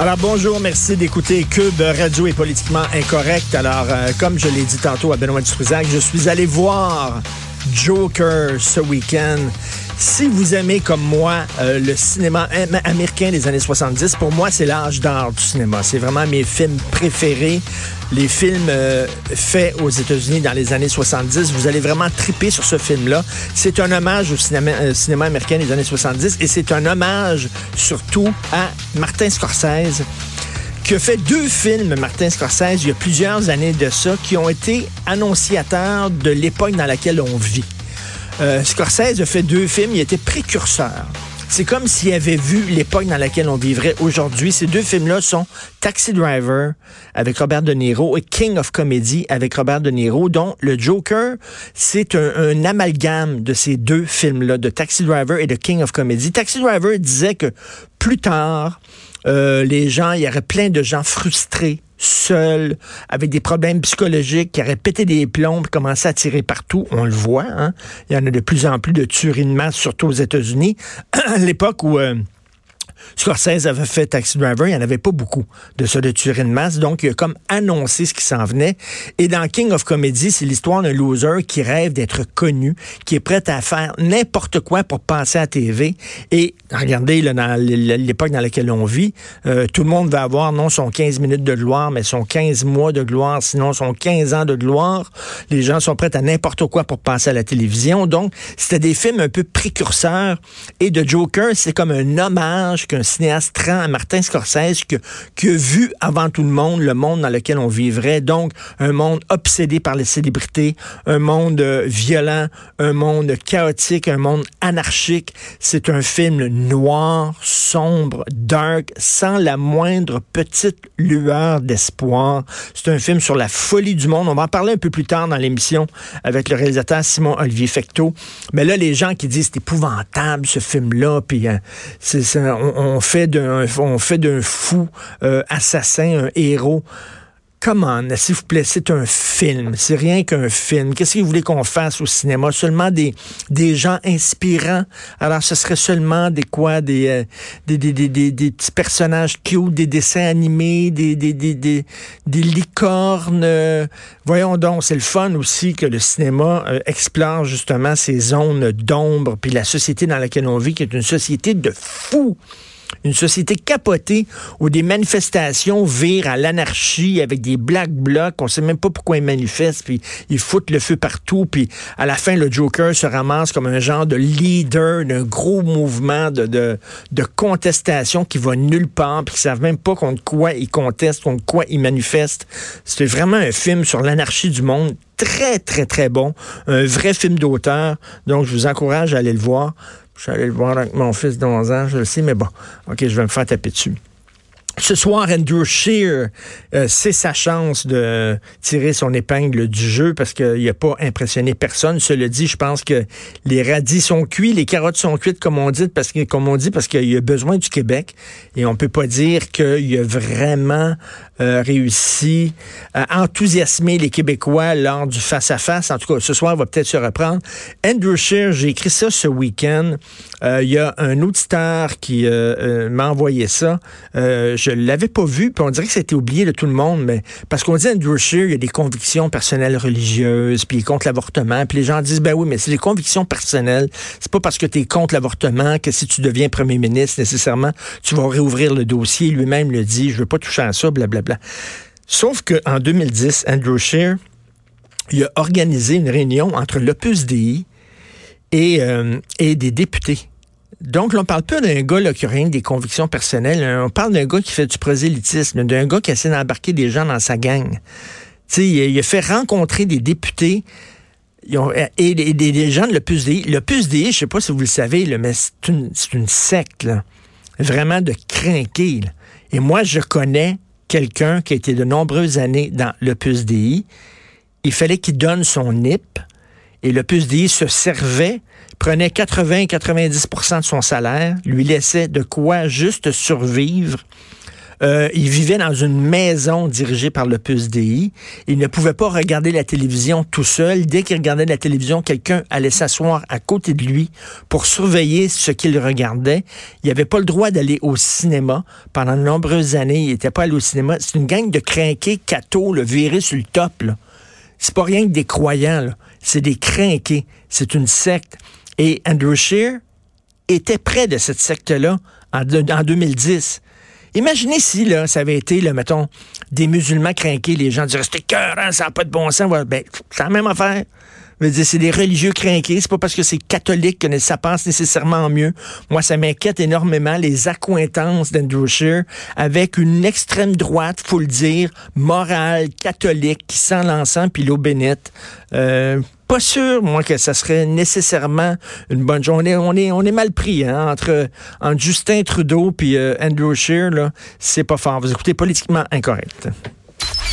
Alors bonjour, merci d'écouter Cube Radio et politiquement incorrect. Alors euh, comme je l'ai dit tantôt à Benoît Dutrisac, je suis allé voir Joker ce week-end. Si vous aimez comme moi euh, le cinéma américain des années 70, pour moi c'est l'âge d'or du cinéma. C'est vraiment mes films préférés. Les films euh, faits aux États-Unis dans les années 70, vous allez vraiment triper sur ce film-là. C'est un hommage au cinéma, euh, cinéma américain des années 70 et c'est un hommage surtout à Martin Scorsese qui a fait deux films, Martin Scorsese, il y a plusieurs années de ça, qui ont été annonciateurs de l'époque dans laquelle on vit. Euh, Scorsese a fait deux films, il était précurseur. C'est comme s'il avait vu l'époque dans laquelle on vivrait aujourd'hui. Ces deux films-là sont Taxi Driver avec Robert De Niro et King of Comedy avec Robert De Niro, dont le Joker, c'est un, amalgame de ces deux films-là, de Taxi Driver et de King of Comedy. Taxi Driver disait que plus tard, euh, les gens, il y aurait plein de gens frustrés seul, avec des problèmes psychologiques, qui aurait pété des plombs, commencé à tirer partout. On le voit. Hein? Il y en a de plus en plus de tueries de masse, surtout aux États-Unis. à l'époque où... Euh, Scorsese avait fait Taxi Driver, il n'y en avait pas beaucoup de ça de tuerie de masse, donc il a comme annoncé ce qui s'en venait. Et dans King of Comedy, c'est l'histoire d'un loser qui rêve d'être connu, qui est prêt à faire n'importe quoi pour passer à TV. Et regardez, là, dans l'époque dans laquelle on vit, euh, tout le monde va avoir non son 15 minutes de gloire, mais son 15 mois de gloire, sinon son 15 ans de gloire. Les gens sont prêts à n'importe quoi pour passer à la télévision. Donc, c'était des films un peu précurseurs. Et de Joker, c'est comme un hommage qu'un cinéaste à Martin Scorsese que, qui a vu avant tout le monde le monde dans lequel on vivrait. Donc, un monde obsédé par les célébrités, un monde euh, violent, un monde chaotique, un monde anarchique. C'est un film noir, sombre, dark, sans la moindre petite lueur d'espoir. C'est un film sur la folie du monde. On va en parler un peu plus tard dans l'émission avec le réalisateur Simon Olivier Fecteau. Mais là, les gens qui disent c'est épouvantable ce film-là, puis c'est, on, on fait d'un on fait d'un fou euh, assassin un héros. Comment, s'il vous plaît, c'est un film, c'est rien qu'un film. Qu'est-ce que vous voulez qu'on fasse au cinéma? Seulement des, des gens inspirants? Alors, ce serait seulement des quoi? Des, euh, des, des, des, des, petits personnages cute, des dessins animés, des, des, des, des, des licornes. voyons donc, c'est le fun aussi que le cinéma euh, explore justement ces zones d'ombre, puis la société dans laquelle on vit, qui est une société de fous une société capotée où des manifestations virent à l'anarchie avec des black blocs, on sait même pas pourquoi ils manifestent, puis ils foutent le feu partout, puis à la fin, le Joker se ramasse comme un genre de leader d'un gros mouvement de, contestation qui va nulle part, puis qui savent même pas contre quoi ils contestent, contre quoi ils manifestent. C'était vraiment un film sur l'anarchie du monde très, très, très bon. Un vrai film d'auteur. Donc, je vous encourage à aller le voir. Je suis allé le voir avec mon fils de 11 ans, je le sais, mais bon, OK, je vais me faire taper dessus. Ce soir, Andrew Shear, euh, c'est sa chance de tirer son épingle du jeu parce qu'il n'a pas impressionné personne. Cela dit, je pense que les radis sont cuits, les carottes sont cuites, comme on dit, parce que, comme on dit, parce qu'il a besoin du Québec. Et on peut pas dire qu'il a vraiment euh, réussi à enthousiasmer les Québécois lors du face-à-face. En tout cas, ce soir, il va peut-être se reprendre. Andrew Shear, j'ai écrit ça ce week-end. Euh, il y a un auditeur qui m'a envoyé ça. je je l'avais pas vu, puis on dirait que c'était oublié de tout le monde, mais parce qu'on dit Andrew Scheer, il y a des convictions personnelles religieuses, puis il est contre l'avortement, puis les gens disent ben oui, mais c'est des convictions personnelles. C'est pas parce que tu es contre l'avortement que si tu deviens premier ministre nécessairement, tu vas réouvrir le dossier. Lui-même le dit, je veux pas toucher à ça, blablabla. Sauf qu'en 2010, Andrew Scheer, il a organisé une réunion entre l'Opus Dei et, euh, et des députés donc, on parle pas d'un gars là, qui a rien des convictions personnelles. On parle d'un gars qui fait du prosélytisme, d'un gars qui essaie d'embarquer des gens dans sa gang. Tu il, a fait rencontrer des députés et, des, gens de l'Opus Dei. Je sais pas si vous le savez, mais c'est une, secte, vraiment de crinquer. Et moi, je connais quelqu'un qui a été de nombreuses années dans l'Opus. Il fallait qu'il donne son NIP et l'Opus DI se servait, prenait 80-90% de son salaire, lui laissait de quoi juste survivre euh, il vivait dans une maison dirigée par le PUSDI. Il ne pouvait pas regarder la télévision tout seul. Dès qu'il regardait la télévision, quelqu'un allait s'asseoir à côté de lui pour surveiller ce qu'il regardait. Il n'avait pas le droit d'aller au cinéma. Pendant de nombreuses années, il n'était pas allé au cinéma. C'est une gang de crinqués cathos, le viré sur le top. C'est pas rien que des croyants. C'est des crinqués. C'est une secte. Et Andrew Scheer était près de cette secte-là en, en 2010. Imaginez si là, ça avait été, là, mettons, des musulmans craqués, les gens diraient c'était cœur, ça n'a pas de bon sens. Ben, c'est la même affaire. C'est des religieux craqués. C'est pas parce que c'est catholique que ça passe nécessairement mieux. Moi, ça m'inquiète énormément les accointances d'Andrew Scheer avec une extrême droite, faut le dire, morale, catholique, qui sent l'encens puis l'eau bénite. Euh, pas sûr, moi, que ça serait nécessairement une bonne journée. On est, on est mal pris hein, entre, entre Justin Trudeau puis euh, Andrew Scheer. Là, c'est pas fort. Vous écoutez politiquement incorrect.